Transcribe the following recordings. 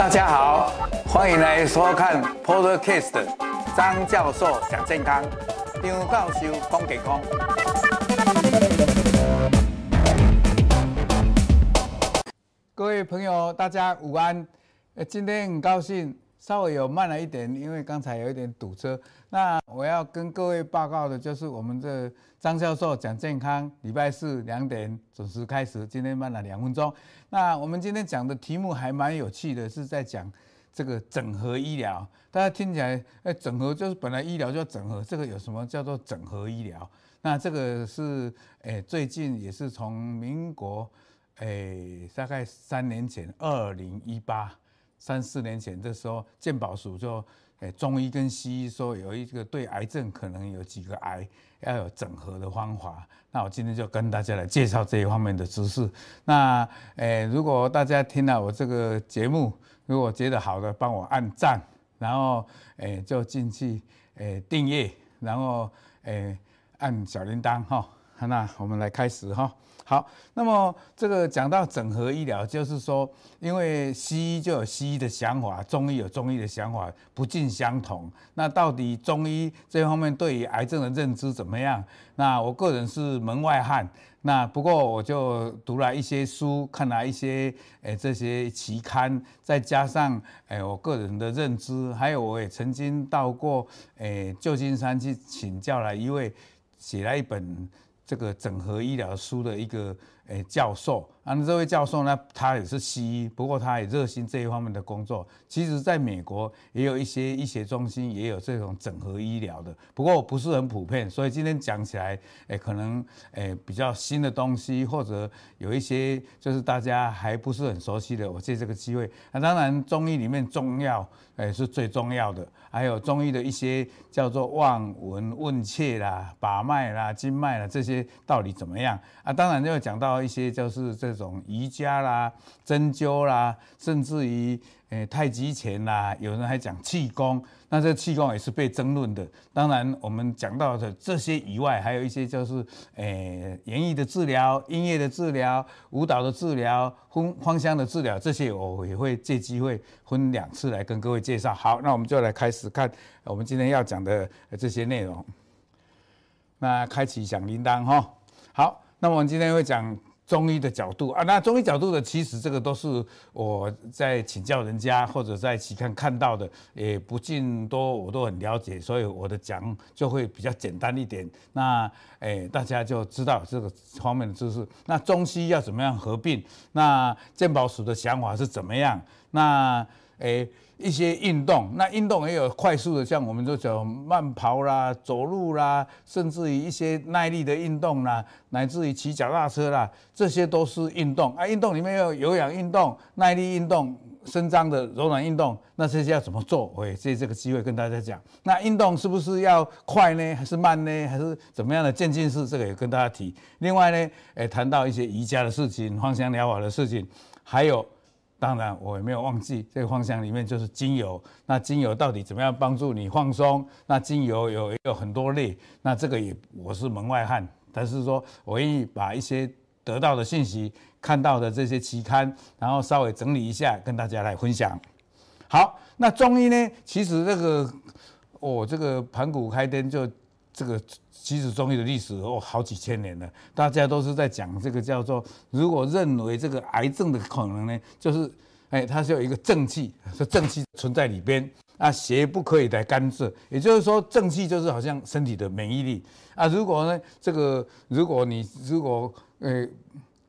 大家好，欢迎来收看 Podcast 张教授讲健康，张教授讲健康。各位朋友，大家午安。今天很高兴，稍微有慢了一点，因为刚才有一点堵车。那我要跟各位报告的就是，我们这张教授讲健康，礼拜四两点准时开始。今天慢了两分钟。那我们今天讲的题目还蛮有趣的，是在讲这个整合医疗。大家听起来，哎，整合就是本来医疗就要整合，这个有什么叫做整合医疗？那这个是，哎，最近也是从民国，哎，大概三年前，二零一八，三四年前的时候，健保署就。哎，中医跟西医说有一个对癌症可能有几个癌要有整合的方法，那我今天就跟大家来介绍这一方面的知识。那诶，如果大家听了我这个节目，如果觉得好的，帮我按赞，然后诶就进去诶订阅，然后诶按小铃铛哈。那我们来开始哈。好，那么这个讲到整合医疗，就是说，因为西医就有西医的想法，中医有中医的想法，不尽相同。那到底中医这方面对于癌症的认知怎么样？那我个人是门外汉。那不过我就读了一些书，看了一些诶这些期刊，再加上诶我个人的认知，还有我也曾经到过诶旧金山去请教了一位写了一本。这个整合医疗书的一个诶教授，啊，这位教授呢，他也是西医，不过他也热心这一方面的工作。其实，在美国也有一些医学中心也有这种整合医疗的，不过不是很普遍。所以今天讲起来，诶，可能诶比较新的东西，或者有一些就是大家还不是很熟悉的，我借这个机会。那当然，中医里面中药诶是最重要的。还有中医的一些叫做望闻问切啦、把脉啦、经脉啦，这些到底怎么样啊？当然就讲到一些就是这种瑜伽啦、针灸啦，甚至于。诶，太极拳啦，有人还讲气功，那这气功也是被争论的。当然，我们讲到的这些以外，还有一些就是诶，园艺的治疗、音乐的治疗、舞蹈的治疗、芳芳香的治疗，这些我也会借机会分两次来跟各位介绍。好，那我们就来开始看我们今天要讲的这些内容。那开启响铃铛哈。好，那我们今天会讲。中医的角度啊，那中医角度的，其实这个都是我在请教人家或者在期刊看到的，也不尽多，我都很了解，所以我的讲就会比较简单一点。那诶、大家就知道这个方面的知识。那中西要怎么样合并？那健保署的想法是怎么样？那诶。一些运动，那运动也有快速的，像我们就讲慢跑啦、走路啦，甚至于一些耐力的运动啦，乃至于骑脚踏车啦，这些都是运动啊。运动里面有有氧运动、耐力运动、伸张的柔软运动，那这些要怎么做？我也借这个机会跟大家讲。那运动是不是要快呢，还是慢呢，还是怎么样的渐进式？这个也跟大家提。另外呢，诶，谈到一些瑜伽的事情、芳香疗法的事情，还有。当然，我也没有忘记这个芳香里面就是精油。那精油到底怎么样帮助你放松？那精油有也有很多类。那这个也我是门外汉，但是说我愿意把一些得到的信息、看到的这些期刊，然后稍微整理一下，跟大家来分享。好，那中医呢？其实这个哦，这个盘古开天就。这个其实中医的历史哦，好几千年了，大家都是在讲这个叫做，如果认为这个癌症的可能呢，就是哎，它是有一个正气，是正气存在里边啊，邪不可以来干涉，也就是说正气就是好像身体的免疫力。啊，如果呢这个如果你如果呃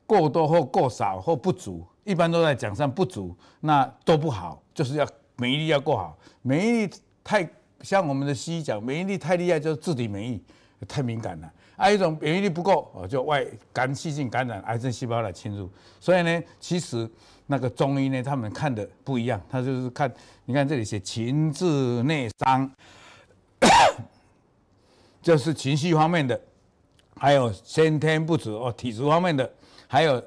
过多或过少或不足，一般都在讲上不足，那都不好，就是要免疫力要够好，免疫力太。像我们的西医讲，免疫力太厉害就是自体免疫太敏感了，还有一种免疫力不够哦，就外感细菌感染，癌症细胞来侵入。所以呢，其实那个中医呢，他们看的不一样，他就是看，你看这里写情志内伤，就是情绪方面的，还有先天不足哦，体质方面的，还有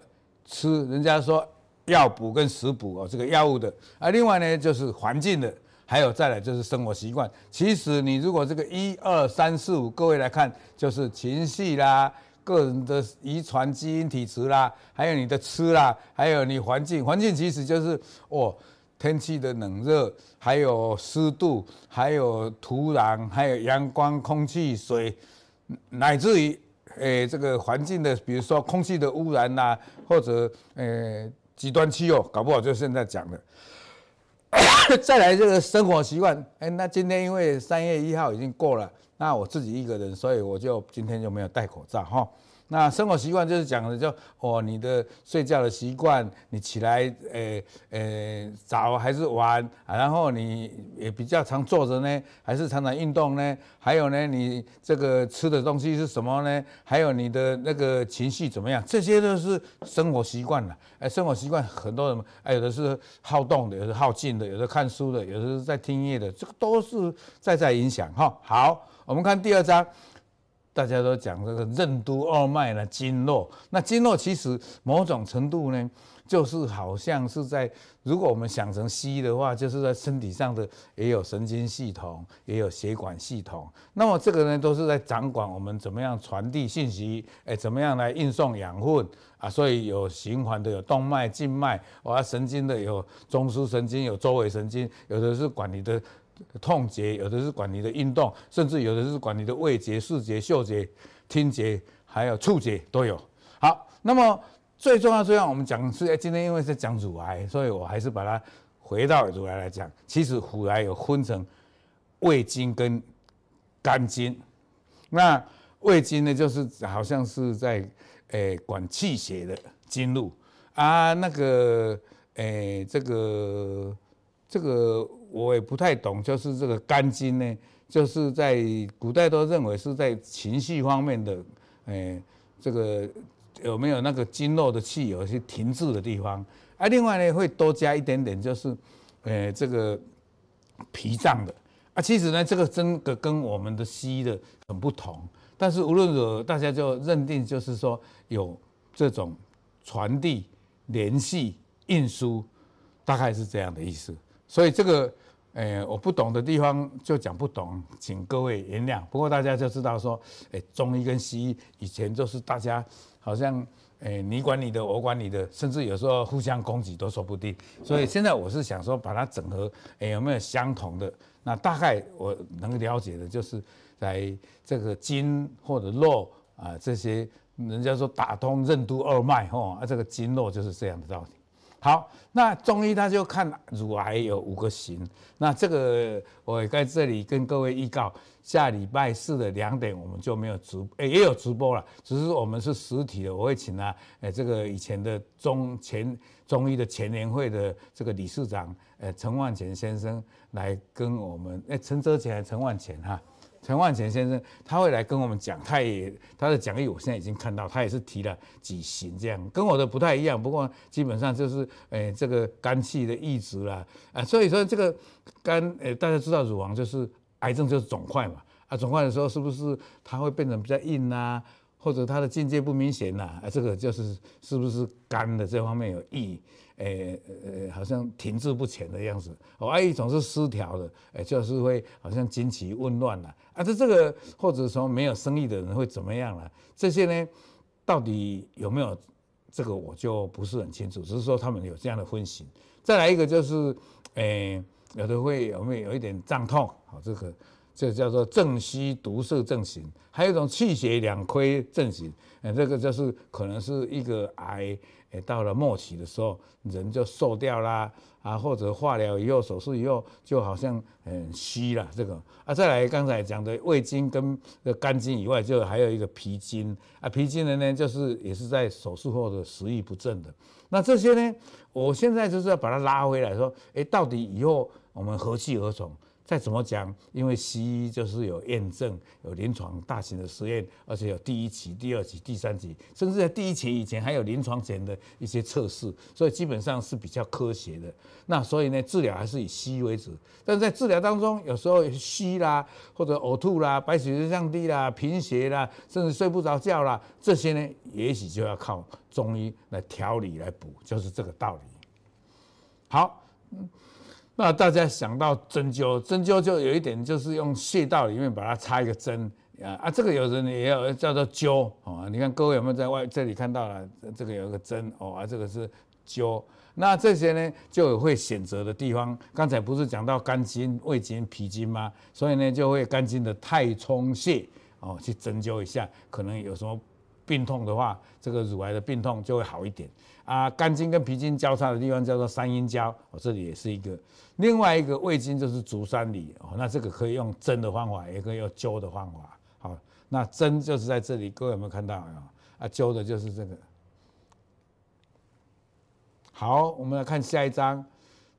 吃人家说药补跟食补哦，这个药物的，啊，另外呢就是环境的。还有再来就是生活习惯。其实你如果这个一二三四五，各位来看，就是情绪啦、个人的遗传基因体质啦，还有你的吃啦，还有你环境。环境其实就是哦，天气的冷热，还有湿度，还有土壤，还有阳光、空气、水，乃至于诶这个环境的，比如说空气的污染呐、或者诶极端气候，搞不好就现在讲的。再来这个生活习惯，哎，那今天因为三月一号已经过了，那我自己一个人，所以我就今天就没有戴口罩哈。那生活习惯就是讲的，就哦，你的睡觉的习惯，你起来，诶、欸、诶、早还是晚？然后你也比较常坐着呢，还是常常运动呢？还有呢，你这个吃的东西是什么呢？还有你的那个情绪怎么样？这些都是生活习惯了。哎，生活习惯很多人，哎，有的是好动的，有的好静的，有的看书的，有的是在听音乐的，这个都是在在影响哈。好，我们看第二章。大家都讲这个任督二脉呢，经络。那经络其实某种程度呢，就是好像是在，如果我们想成西医的话，就是在身体上的也有神经系统，也有血管系统。那么这个呢，都是在掌管我们怎么样传递信息，哎，怎么样来运送养分啊？所以有循环的，有动脉、静脉；啊，神经的有中枢神经，有周围神经，有的是管你的。痛觉，有的是管你的运动，甚至有的是管你的味觉、视觉、嗅觉、听觉，还有触觉都有。好，那么最重要、最重要，我们讲是今天因为是讲乳癌，所以我还是把它回到乳癌来讲。其实乳癌有分成胃经跟肝经。那胃经呢，就是好像是在诶、管气血的经络啊，那个诶、这个这个。我也不太懂，就是这个肝经呢，就是在古代都认为是在情绪方面的，诶，这个有没有那个经络的气有些停滞的地方？啊，另外呢会多加一点点，就是，诶，这个脾脏的。啊，其实呢这个真的跟我们的西医的很不同，但是无论如何，大家就认定就是说有这种传递、联系、运输，大概是这样的意思，所以这个。诶、我不懂的地方就讲不懂，请各位原谅。不过大家就知道说，诶、中医跟西医以前就是大家好像，诶、你管你的，我管你的，甚至有时候互相攻击都说不定。所以现在我是想说，把它整合，诶、有没有相同的？那大概我能了解的就是，在这个经或者络啊，这些人家说打通任督二脉，吼，啊，这个经络就是这样的道理。好，那中医他就看乳癌有五个型，那这个我也在这里跟各位预告，下礼拜四的两点我们就没有直，诶也有直播了，只是我们是实体的，我会请他，诶这个以前的中前中医的前联会的这个理事长，诶陈万乾先生来跟我们，诶陈泽干还是陈万钱哈。陈万钱先生他会来跟我们讲，他也他的讲义我现在已经看到，他也是提了几型这样，跟我的不太一样，不过基本上就是诶、欸、这个肝气的抑制啦，啊，所以说这个肝诶、大家知道乳房就是癌症就是肿块嘛，啊肿块的时候是不是它会变成比较硬啊，或者它的境界不明显呐，啊这个就是是不是肝的这方面有异。诶、欸、呃，好像停滞不前的样子，哦，还有一种是失调的，诶、就是会好像经期紊乱了，啊，这这个或者说没有生意的人会怎么样了？这些呢，到底有没有这个我就不是很清楚，只是说他们有这样的分型。再来一个就是，诶、有的会有没有有一点胀痛，好，这个这叫做正虚毒摄症型，还有一种气血两亏症型，诶，这个就是可能是一个癌。到了末期的时候，人就瘦掉啦，啊，或者化疗以后、手术以后，就好像很虚了。这个啊，再来刚才讲的胃经跟肝经以外，就还有一个脾经啊。脾经的呢，就是也是在手术后的食欲不振的。那这些呢，我现在就是要把它拉回来说，哎，到底以后我们何去何从？再怎么讲，因为西医就是有验证，有临床大型的实验，而且有第一期、第二期、第三期，甚至在第一期以前还有临床前的一些测试，所以基本上是比较科学的。那所以呢，治疗还是以西医为主。但是在治疗当中，有时候虚啦，或者呕吐啦、白血球降低啦、贫血啦，甚至睡不着觉啦，这些呢，也许就要靠中医来调理来补，就是这个道理。好。那大家想到针灸，针灸就有一点，就是用穴道里面把它插一个针啊啊，这个有人也有叫做灸哦。你看各位有没有在外这里看到了？这个有一个针哦啊，这个是灸。那这些呢，就会选择的地方。刚才不是讲到肝经、胃经、脾经吗？所以呢，就会肝经的太冲穴哦，去针灸一下，可能有什么病痛的话，这个乳癌的病痛就会好一点啊。肝经跟脾经交叉的地方叫做三阴交，哦，这里也是一个。另外一个胃经就是足三里哦，那这个可以用针的方法，也可以用灸的方法。好，那针就是在这里，各位有没有看到啊？啊，灸的就是这个。好，我们来看下一章。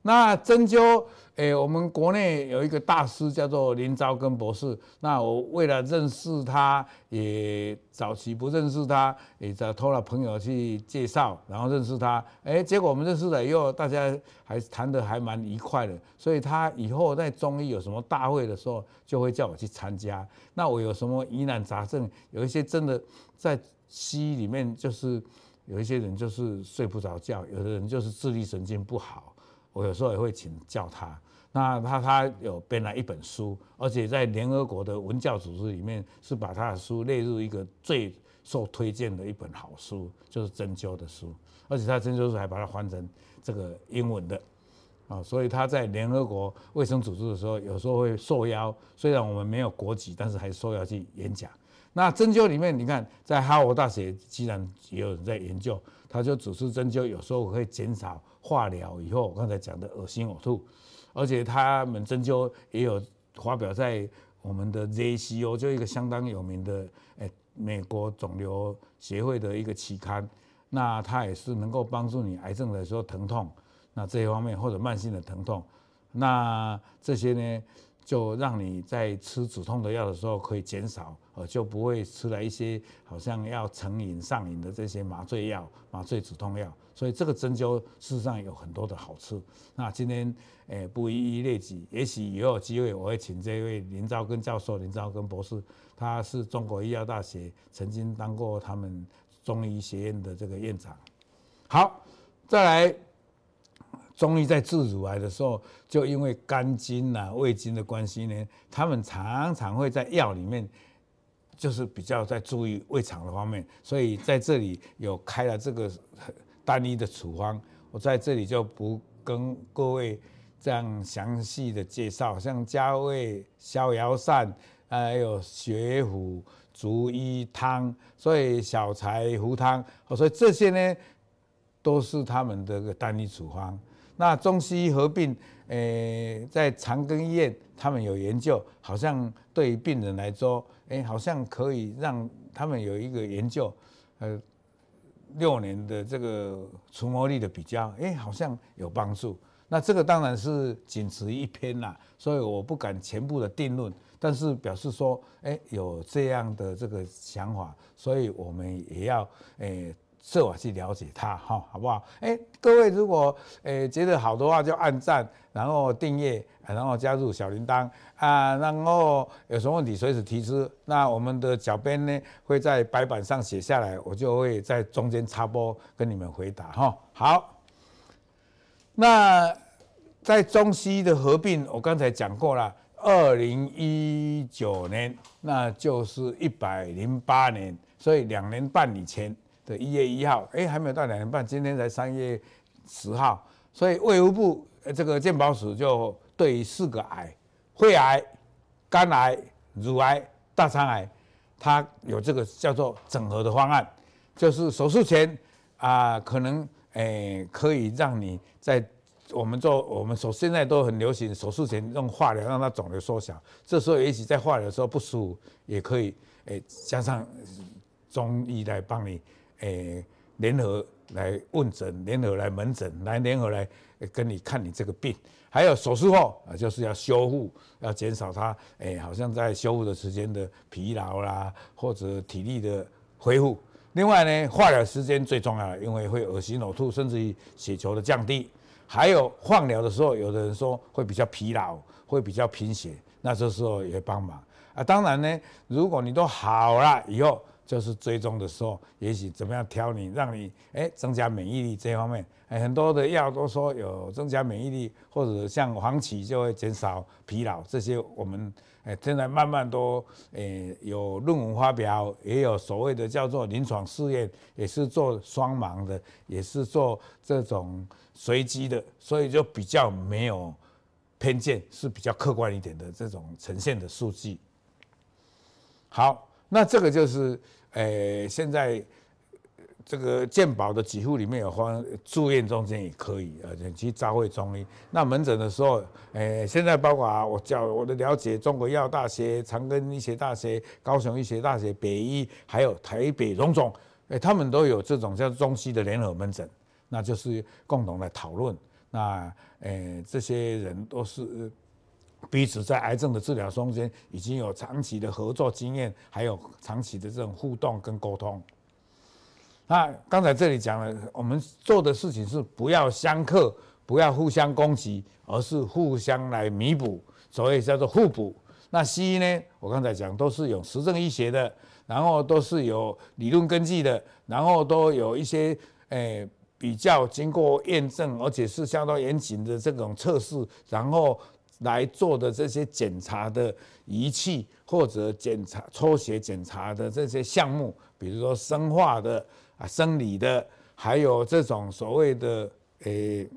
那针灸，诶，我们国内有一个大师叫做林昭根博士。那我为了认识他，也早期不认识他，也找托了朋友去介绍，然后认识他。诶，结果我们认识了以后，大家还谈得还蛮愉快的。所以他以后在中医有什么大会的时候，就会叫我去参加。那我有什么疑难杂症，有一些真的在西医里面就是。有一些人就是睡不着觉，有的人就是自律神经不好。我有时候也会请教他。那他他有编了一本书，而且在联合国的文教组织里面是把他的书列入一个最受推荐的一本好书，就是针灸的书。而且他针灸书还把它翻成这个英文的啊，所以他在联合国卫生组织的时候，有时候会受邀。虽然我们没有国籍，但是还受邀去演讲。那针灸里面，你看，在哈佛大学，既然也有人在研究，他就指出针灸有时候可以减少化疗以后刚才讲的恶心呕吐，而且他们针灸也有发表在我们的 JCO，就一个相当有名的诶美国肿瘤协会的一个期刊，那它也是能够帮助你癌症的时候疼痛，那这一方面或者慢性的疼痛，那这些呢？就让你在吃止痛的药的时候可以减少，呃，就不会吃了一些好像要成瘾上瘾的这些麻醉药、麻醉止痛药。所以这个针灸事实上有很多的好处。那今天诶不一一列举，也许以后有机会我会请这位林昭根教授、林昭根博士，他是中国医药大学曾经当过他们中医学院的这个院长。好，再来。中医在治乳癌的时候，就因为肝经呐、胃经的关系呢，他们常常会在药里面，就是比较在注意胃肠的方面，所以在这里有开了这个单一的处方，我在这里就不跟各位这样详细的介绍，像加味逍遥散，还有血虎逐瘀汤，所以小柴胡汤，所以这些呢，都是他们的个单一处方。那中西医合并，诶、在长庚医院，他们有研究，好像对于病人来说，诶、好像可以让他们有一个研究，呃，六年的这个存活率的比较，诶、好像有帮助。那这个当然是仅此一篇啦，所以我不敢全部的定论，但是表示说，诶、有这样的这个想法，所以我们也要，诶、设法去了解它，哈，好不好？哎，各位如果诶觉得好的话，就按赞，然后订阅，然后加入小铃铛啊，然后有什么问题随时提出。那我们的小编呢会在白板上写下来，我就会在中间插播跟你们回答，哈。好，那在中西的合并，我刚才讲过了，二零一九年，那就是一百零八年，所以两年半以前。的一月一号，哎，还没有到两年半，今天才三月十号，所以卫福部这个健保署就对于四个癌，肺癌、肝癌、乳癌、大肠癌，它有这个叫做整合的方案，就是手术前啊，可能诶可以让你在我们做我们手现在都很流行手术前用化疗让它肿瘤缩小，这时候也许在化疗的时候不舒服，也可以诶加上中医来帮你。诶，联合来问诊，联合来门诊，来联合来跟你看你这个病，还有手术后啊，就是要修复，要减少它诶，好像在修复的时间的疲劳啦，或者体力的恢复。另外呢，化疗时间最重要，因为会恶心呕吐，甚至于血球的降低。还有放疗的时候，有的人说会比较疲劳，会比较贫血，那这时候也帮忙啊。当然呢，如果你都好了以后。就是追踪的时候，也许怎么样调你，让你哎增加免疫力这方面，哎很多的药都说有增加免疫力，或者像黄芪就会减少疲劳，这些我们哎现在慢慢都哎有论文发表，也有所谓的叫做临床试验，也是做双盲的，也是做这种随机的，所以就比较没有偏见，是比较客观一点的这种呈现的数据。好，那这个就是。诶、欸，现在这个健保的几乎里面有方住院中间也可以，而且去照会中医。那门诊的时候，诶、欸，现在包括我叫我的了解，中国医药大学、长庚医学大学、高雄医学大学、北医，还有台北荣总，诶、欸，他们都有这种叫中西的联合门诊，那就是共同来讨论。那诶、欸，这些人都是。彼此在癌症的治疗中间已经有长期的合作经验，还有长期的这种互动跟沟通。那刚才这里讲了，我们做的事情是不要相克，不要互相攻击，而是互相来弥补，所谓叫做互补。那西医呢，我刚才讲都是有实证医学的，然后都是有理论根据的，然后都有一些诶、比较经过验证，而且是相当严谨的这种测试，然后。来做的这些检查的仪器，或者检查抽血检查的这些项目，比如说生化的啊、生理的，还有这种所谓的诶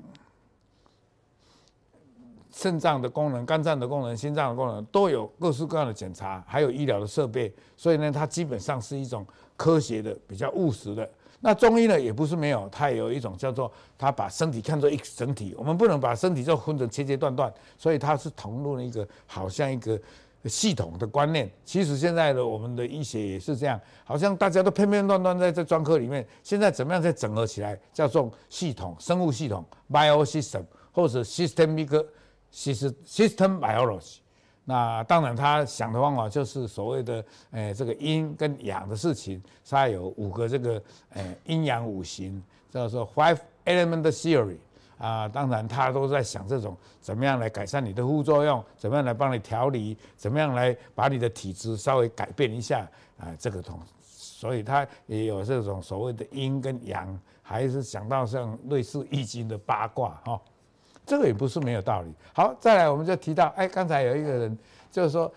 肾脏的功能、肝脏的功能、心脏的功能，都有各式各样的检查，还有医疗的设备，所以呢，它基本上是一种科学的、比较务实的。那中医呢，也不是没有，它也有一种叫做，它把身体看作一个整体，我们不能把身体就分成切切断断，所以它是同入了一个好像一个系统的观念。其实现在的我们的医学也是这样，好像大家都片片段段在这专科里面，现在怎么样再整合起来，叫做系统生物系统 （biosystem） 或者 systemic system biology。那当然，他想的方法就是所谓的，诶，这个阴跟阳的事情，他有五个这个，诶，阴阳五行，叫做 Five Element Theory 啊。当然，他都在想这种怎么样来改善你的副作用，怎么样来帮你调理，怎么样来把你的体质稍微改变一下啊。这个东，所以他也有这种所谓的阴跟阳，还是想到像类似易经的八卦哈。这个也不是没有道理。好，再来我们就提到，哎，刚才有一个人就是说，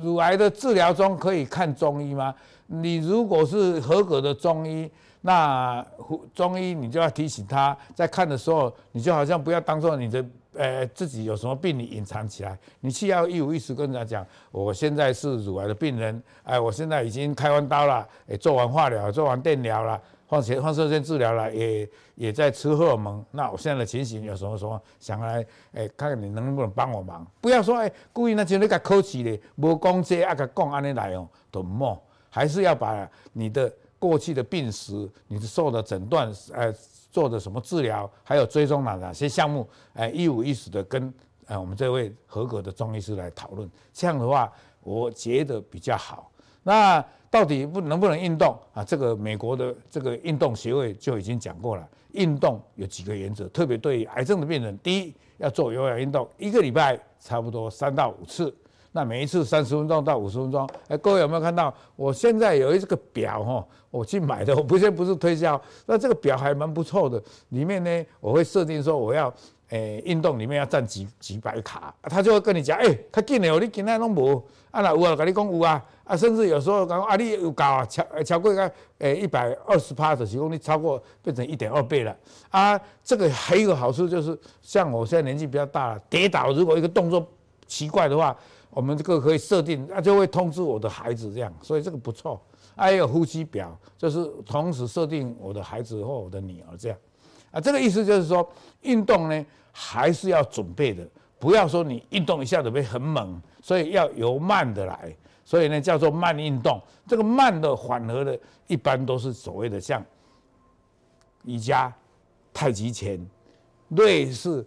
乳癌的治疗中可以看中医吗？你如果是合格的中医，那中医你就要提醒他，在看的时候，你就好像不要当做你的，呃，自己有什么病你隐藏起来，你去要一五一十跟人家讲，我现在是乳癌的病人，哎，我现在已经开完刀了，哎，做完化疗，做完电疗了。放射放射线治疗了，也也在吃荷尔蒙。那我现在的情形有什么什么？想来，哎，看看你能不能帮我忙？不要说，哎，故意那就那个客气的，无讲这啊个讲安尼来哦，都莫，还是要把你的过去的病史、你的受的诊断、呃，做的什么治疗，还有追踪哪哪些项目，哎，一五一十的跟呃我们这位合格的中医师来讨论。这样的话，我觉得比较好。那到底不能不能运动啊？这个美国的这个运动协会就已经讲过了，运动有几个原则，特别对癌症的病人，第一要做有氧运动，一个礼拜差不多三到五次，那每一次三十分钟到五十分钟。哎，各位有没有看到？我现在有一这个表哈，我去买的，我不是不是推销，那这个表还蛮不错的，里面呢我会设定说我要。诶、运动里面要占几几百卡，他就会跟你讲，诶、欸，他紧的哦，你今天拢无，啊那有啊，跟你讲有啊，啊甚至有时候讲啊，你有高啊，超超过个诶一百二十趴的时候，你超过变成一点二倍了，啊，这个还有一个好处就是，像我现在年纪比较大了，跌倒如果一个动作奇怪的话，我们这个可以设定，那就会通知我的孩子这样，所以这个不错，还有呼吸表，就是同时设定我的孩子或我的女儿这样，啊，这个意思就是说运动呢。还是要准备的，不要说你运动一下子会很猛，所以要由慢的来，所以呢叫做慢运动。这个慢的缓和的，一般都是所谓的像瑜伽、太极拳，类似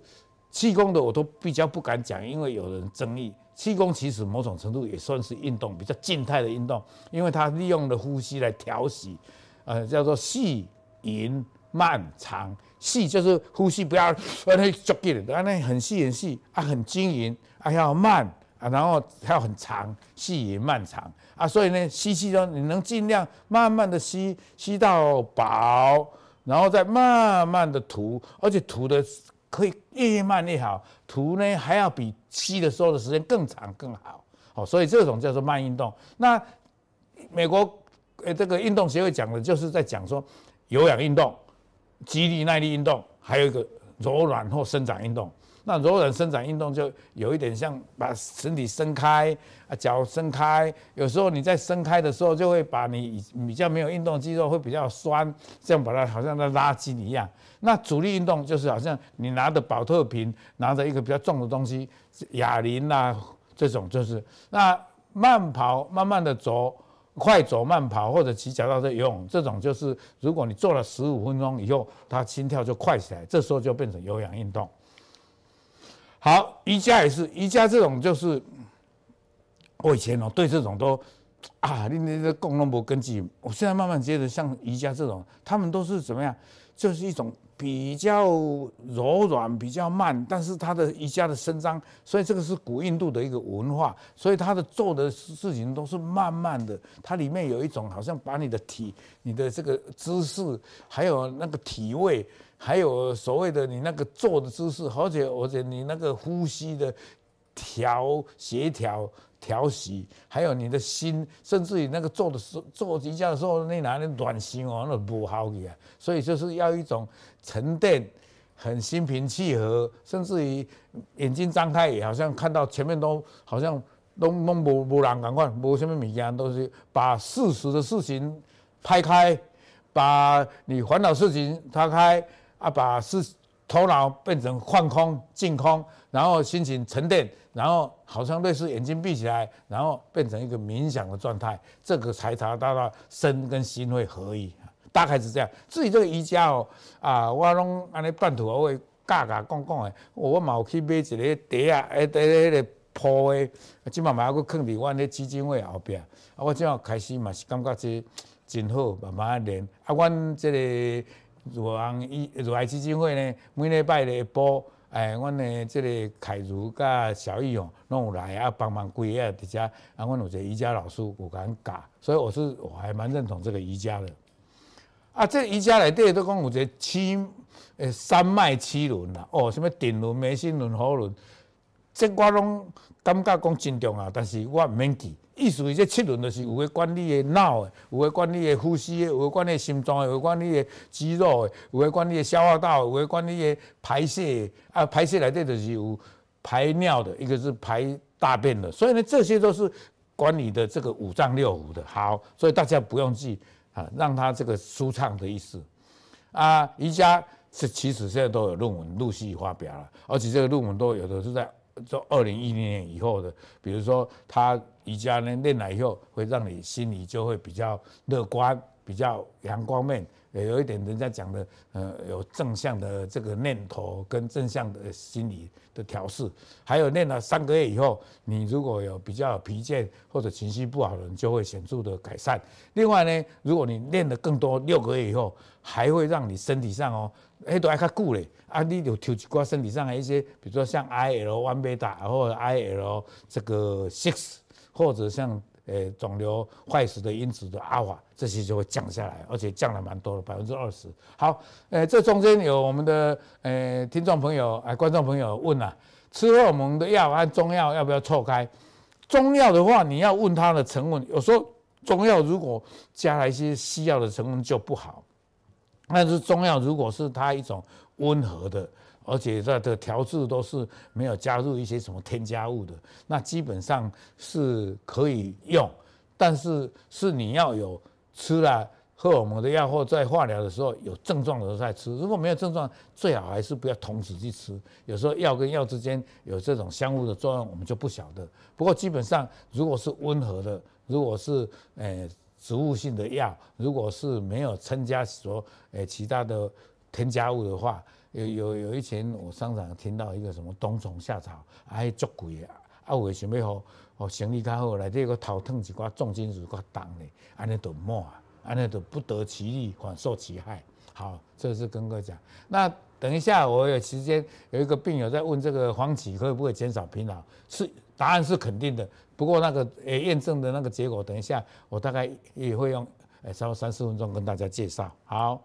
气功的我都比较不敢讲，因为有人争议。气功其实某种程度也算是运动，比较静态的运动，因为它利用了呼吸来调息，呃，叫做细匀慢长。细就是呼吸不要那足够的，那很细很细啊，很均匀，啊要慢，啊，然后还要很长，吸也漫长啊，所以呢，吸气中你能尽量慢慢的吸，吸到饱，然后再慢慢的吐，而且吐的可以越慢越好，吐呢还要比吸的时候的时间更长更好，哦，所以这种叫做慢运动。那美国呃这个运动协会讲的就是在讲说有氧运动、肌力耐力运动，还有一个柔软或伸展运动。那柔软伸展运动就有一点像把身体伸开啊，脚伸开。有时候你在伸开的时候，就会把你比较没有运动肌肉会比较酸，这样把它好像在拉筋一样。那阻力运动就是好像你拿着保特瓶，拿着一个比较重的东西，哑铃啊这种就是。那慢跑，慢慢的走，快走慢跑或者骑脚踏车游泳，这种就是如果你做了十五分钟以后，它心跳就快起来，这时候就变成有氧运动。好，瑜伽也是，瑜伽这种就是，我以前哦对这种都，啊，你那个共同没根据。我现在慢慢觉得，像瑜伽这种，他们都是怎么样？就是一种比较柔软、比较慢，但是它的瑜伽的伸张，所以这个是古印度的一个文化，所以他的做的事情都是慢慢的。它里面有一种好像把你的体、你的这个姿势，还有那个体位。还有所谓的你那个坐的姿势，而且而且你那个呼吸的调协调调息，还有你的心，甚至于那个做的时做瑜伽的时候，那哪里暖心哦，那不好的。所以就是要一种沉淀，很心平气和，甚至于眼睛张开也好像看到前面都好像都都无无人赶快，无什么物件，都是把事实的事情拍开，把你烦恼事情抛开。啊，把是头脑变成放空、净空，然后心情沉淀，然后好像类似眼睛闭起来，然后变成一个冥想的状态，这个才达到身跟心会合一，大概是这样。至于这个瑜伽哦，啊，我拢安尼半途我会嘎嘎讲讲的，我嘛有去买一个碟啊，诶，在迄个铺的，今嘛嘛还佫囥伫阮迄基金会后壁，啊，我即嘛开始嘛是感觉这真好，慢慢练。啊，阮这个。如昂伊如爱基金会呢，每礼拜的下晡，哎，阮的这个凯如甲小易勇拢有来啊，帮忙规个伫遮，啊，阮有一个瑜伽老师有甲阮教，所以我是我还蛮认同这个瑜伽的。啊，这瑜伽内底都讲有一个七，诶，三脉七轮啦，哦，什么顶轮、眉心轮、喉轮，这我拢感觉讲真重要，但是我毋免记。意思这七轮就是有诶管理诶脑诶，有诶管理诶呼吸诶，有诶管理心脏诶，有诶管理诶肌肉诶，有诶管理诶消化道，有诶管理诶排泄啊，排泄来这就是有排尿的，一个是排大便的，所以呢，这些都是管理的这个五脏六腑的。好，所以大家不用记啊，让它这个舒畅的意思啊。瑜伽是其实现在都有论文陆续发表了，而且这个论文都有的是在做二零一零年以后的，比如说他。瑜伽呢练了以后，会让你心里就会比较乐观，比较阳光面，也有一点人家讲的，呃，有正向的这个念头跟正向的心理的调试。还有练了三个月以后，你如果有比较疲倦或者情绪不好的人，就会显著的改善。另外呢，如果你练的更多，六个月以后，还会让你身体上哦，哎都还较久嘞，啊，你就抽一挂身体上的一些，比如说像 IL one beta 或者 IL 这个 six。或者像呃肿瘤坏死的因子的阿法，这些就会降下来，而且降了蛮多的，百分之二十。好，呃，这中间有我们的呃听众朋友、哎观众朋友问了、吃荷尔蒙的药和中药要不要错开？中药的话，你要问它的成分，有时候中药如果加了一些西药的成分就不好，但是中药如果是它一种温和的。而且它的调制都是没有加入一些什么添加物的，那基本上是可以用，但是是你要有吃了荷尔蒙的药或在化疗的时候有症状的时候再吃，如果没有症状，最好还是不要同时去吃。有时候药跟药之间有这种相互的作用，我们就不晓得。不过基本上如果是温和的，如果是诶植物性的药，如果是没有添加说诶其他的添加物的话。有有有一前我商场听到一个什么冬虫夏草，还足贵的，啊，为想要吼吼生意较好，来这个头痛一挂重金属挂重的，安尼都莫啊，安尼都不得其利，反受其害。好，这是跟各位讲。那等一下我有时间，有一个病友在问这个黄芪可不可以减少疲劳？是答案是肯定的。不过那个呃验证的那个结果，等一下我大概也会用呃稍微三四分钟跟大家介绍。好，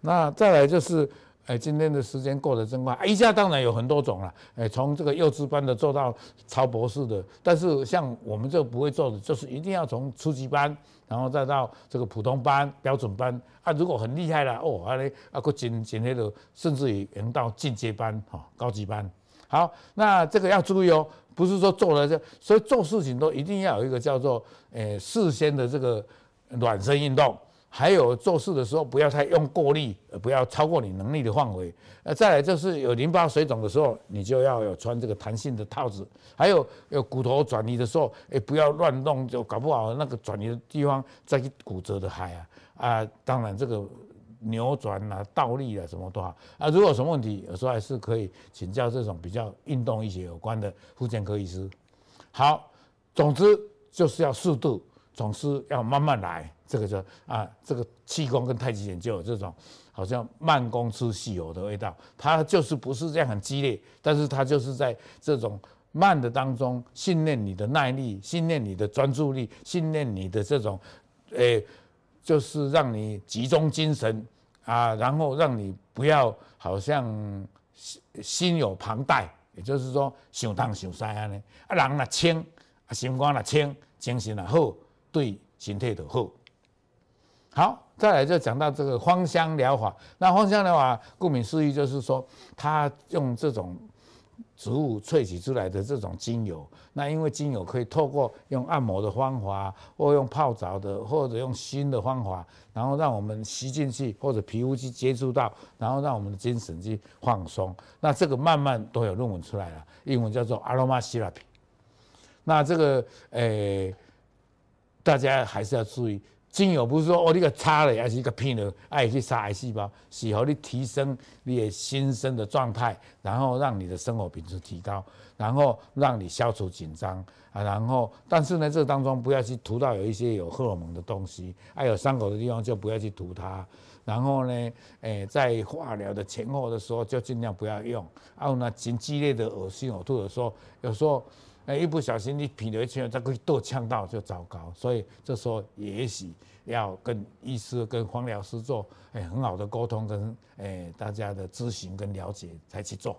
那再来就是。哎，今天的时间过得真快。一下当然有很多种了，哎，从这个幼稚班的做到超博士的，但是像我们这个不会做的，就是一定要从初级班，然后再到这个普通班、标准班啊。如果很厉害了哦，啊嘞啊，个进进那个，甚至于能到进阶班哈，高级班。好，那这个要注意哦，不是说做了这，所以做事情都一定要有一个叫做诶事先的这个暖身运动。还有做事的时候不要太用过力，不要超过你能力的范围。呃，再来就是有淋巴水肿的时候，你就要有穿这个弹性的套子。还有有骨头转移的时候，哎，不要乱弄，就搞不好那个转移的地方再去骨折的害啊啊！当然这个扭转啊、倒立啊什么都好啊。如果有什么问题，有时候还是可以请教这种比较运动一些有关的复健科医师。好，总之就是要适度，总是要慢慢来。这个就啊，这个气功跟太极拳就有这种好像慢工出细活的味道，它就是不是这样很激烈，但是它就是在这种慢的当中训练你的耐力，训练你的专注力，训练你的这种，诶，就是让你集中精神啊，然后让你不要好像心心有旁贷，也就是说想东想西啊呢，啊人若轻，啊心肝若轻，精神若好，对身体就好。好，再来就讲到这个芳香疗法。那芳香疗法顾名思义就是说，它用这种植物萃取出来的这种精油。那因为精油可以透过用按摩的方法，或用泡澡的，或者用熏的方法，然后让我们吸进去，或者皮肤去接触到，然后让我们的精神去放松。那这个慢慢都有论文出来了，英文叫做 Aromatherapy。那这个诶、大家还是要注意。精油不是说哦，你个擦了还是一个喷了，爱去杀癌细胞，是和你提升你的心身的状态，然后让你的生活品质提高，然后让你消除紧张啊，然后但是呢，这当中不要去涂到有一些有荷尔蒙的东西，还有伤口的地方就不要去涂它，然后呢，诶、在化疗的前后的时候就尽量不要用，然后呢，很激烈的恶心呕吐的时候，有时候。哎，一不小心你品了一圈，再可以多呛到就糟糕，所以这时候也许要跟医师、跟黄疗师做哎很好的沟通，跟哎大家的咨询跟了解才去做。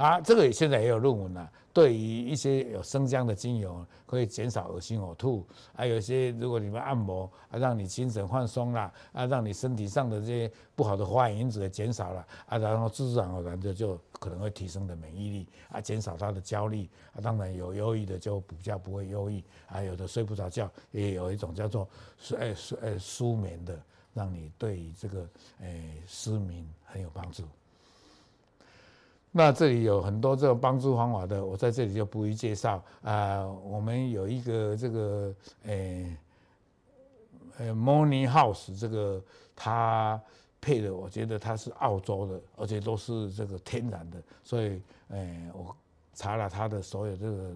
啊，这个也现在也有论文了。对于一些有生姜的精油，可以减少恶心呕吐；还有一些如果你们按摩，啊，让你精神放松啦，啊，让你身体上的这些不好的化学因子也减少了，啊，然后自然而然的就可能会提升的免疫力，啊，减少他的焦虑，啊，当然有忧郁的就比较不会忧郁，啊，有的睡不着觉，也有一种叫做睡睡呃舒眠的，让你对于这个诶失眠很有帮助。那这里有很多这种帮助方法的，我在这里就不予介绍啊。我们有一个这个诶呃 Morning House 这个它配的，我觉得它是澳洲的，而且都是这个天然的，所以诶我查了它的所有这个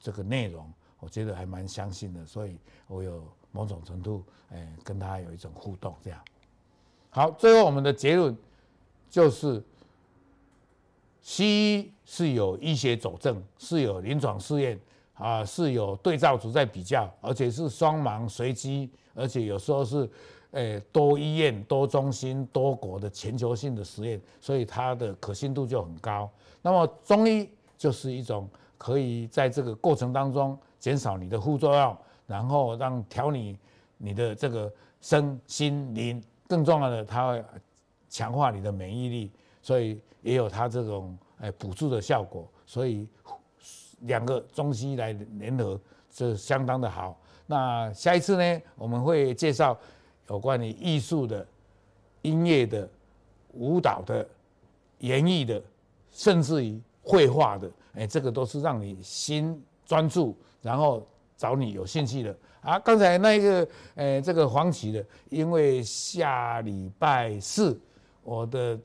这个内容，我觉得还蛮相信的，所以我有某种程度诶跟它有一种互动这样。好，最后我们的结论就是。西医是有医学佐证，是有临床试验啊，是有对照组在比较，而且是双盲随机，而且有时候是诶多医院、多中心、多国的全球性的实验，所以它的可信度就很高。那么中医就是一种可以在这个过程当中减少你的副作用，然后让调理你的这个身心灵，更重要的，它会强化你的免疫力。所以也有它这种诶补助的效果，所以两个中西医来联合是相当的好。那下一次呢，我们会介绍有关于艺术的、音乐的、舞蹈的、演艺的，甚至于绘画的，诶，这个都是让你心专注，然后找你有兴趣的。啊，刚才那一个诶，这个黄芪的，因为下礼拜四我的。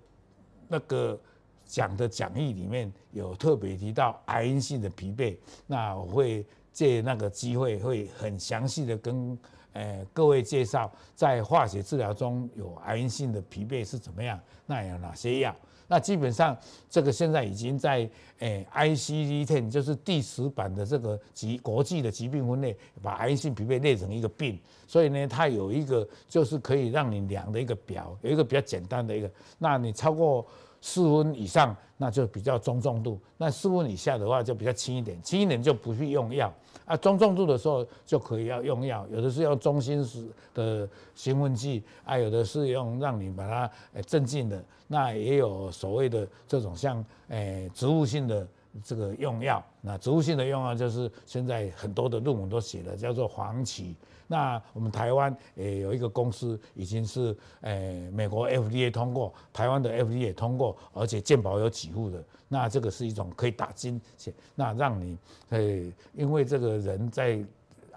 那个讲的讲义里面有特别提到癌因性的疲惫，那我会借那个机会会很详细的跟呃，各位介绍在化学治疗中有癌因性的疲惫是怎么样？那有哪些药？那基本上这个现在已经在诶 ICD-10，就是第十版的这个疾国际的疾病分类，把癌性疲惫列成一个病。所以呢，它有一个就是可以让你量的一个表，有一个比较简单的一个。那你超过四分以上，那就比较中重度；那四分以下的话就比较轻一点，轻一点就不必用药。啊，中重度的时候就可以要用药，有的是用中心式的兴奋剂，啊，有的是用让你把它诶镇静的，那也有所谓的这种像诶植物性的这个用药，那植物性的用药就是现在很多的论文都写了，叫做黄芪。那我们台湾也有一个公司已经是诶美国 FDA 通过，台湾的 FDA 通过，而且健保有给付的。那这个是一种可以打针，那让你诶，因为这个人在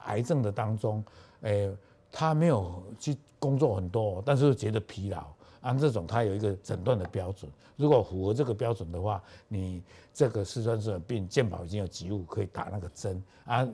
癌症的当中，诶，他没有去工作很多，但是觉得疲劳，按这种他有一个诊断的标准，如果符合这个标准的话，你这个四川氏病健保已经有给付可以打那个针啊。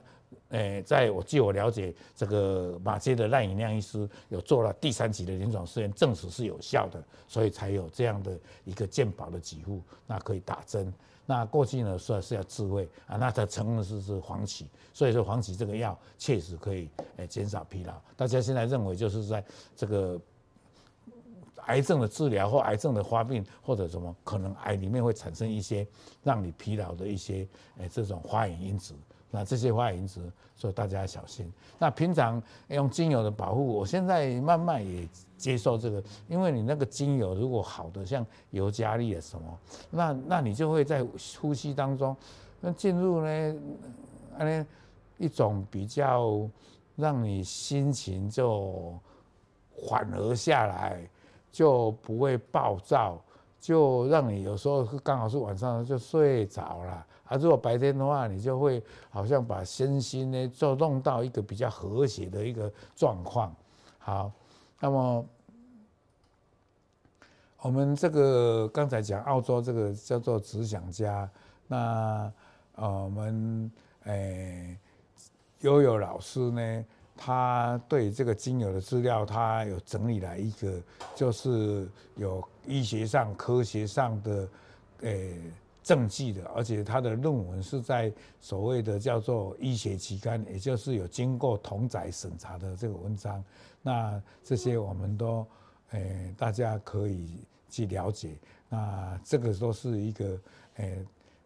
诶，在我据我了解，这个马偕的赖以亮医师有做了第三级的临床试验，证实是有效的，所以才有这样的一个健保的给付，那可以打针。那过去呢，说是要自费啊，那它成分是是黄芪，所以说黄芪这个药确实可以诶减少疲劳。大家现在认为就是在这个癌症的治疗或癌症的发病或者什么，可能癌里面会产生一些让你疲劳的一些诶这种发炎因子。那这些化因子，所以大家要小心。那平常用精油的保护，我现在慢慢也接受这个，因为你那个精油如果好的，像尤加利啊什么，那那你就会在呼吸当中，那进入呢，那一种比较让你心情就缓和下来，就不会暴躁，就让你有时候刚好是晚上就睡着了。啊，如果白天的话，你就会好像把身心呢，就弄到一个比较和谐的一个状况。好，那么我们这个刚才讲澳洲这个叫做只想家，那呃，我们诶悠悠老师呢，他对这个精油的资料，他有整理了一个，就是有医学上、科学上的诶。证据的，而且他的论文是在所谓的叫做医学期刊，也就是有经过同载审查的这个文章。那这些我们都，诶、大家可以去了解。那这个都是一个，诶、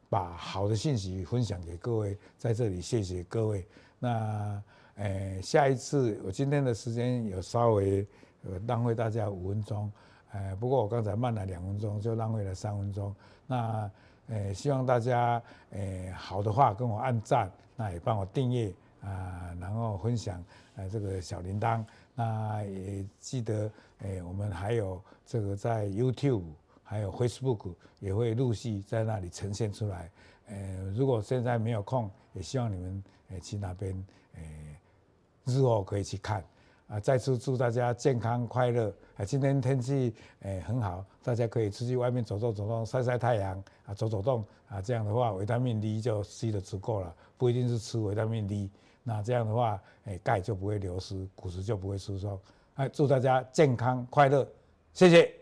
把好的信息分享给各位，在这里谢谢各位。那，诶、下一次我今天的时间有稍微呃浪费大家五分钟，诶、不过我刚才慢了两分钟，就浪费了三分钟。那。诶，希望大家诶好的话跟我按赞，那也帮我订阅啊，然后分享呃这个小铃铛，那也记得诶我们还有这个在 YouTube 还有 Facebook 也会陆续在那里呈现出来。诶，如果现在没有空，也希望你们诶去那边诶日后可以去看。啊，再次祝大家健康快乐！啊，今天天气诶很好，大家可以出去外面走走走动，晒晒太阳啊，走走动啊，这样的话维他命 D 就吸的足够了，不一定是吃维他命 D，那这样的话诶钙就不会流失，骨质就不会疏松。哎，祝大家健康快乐，谢谢。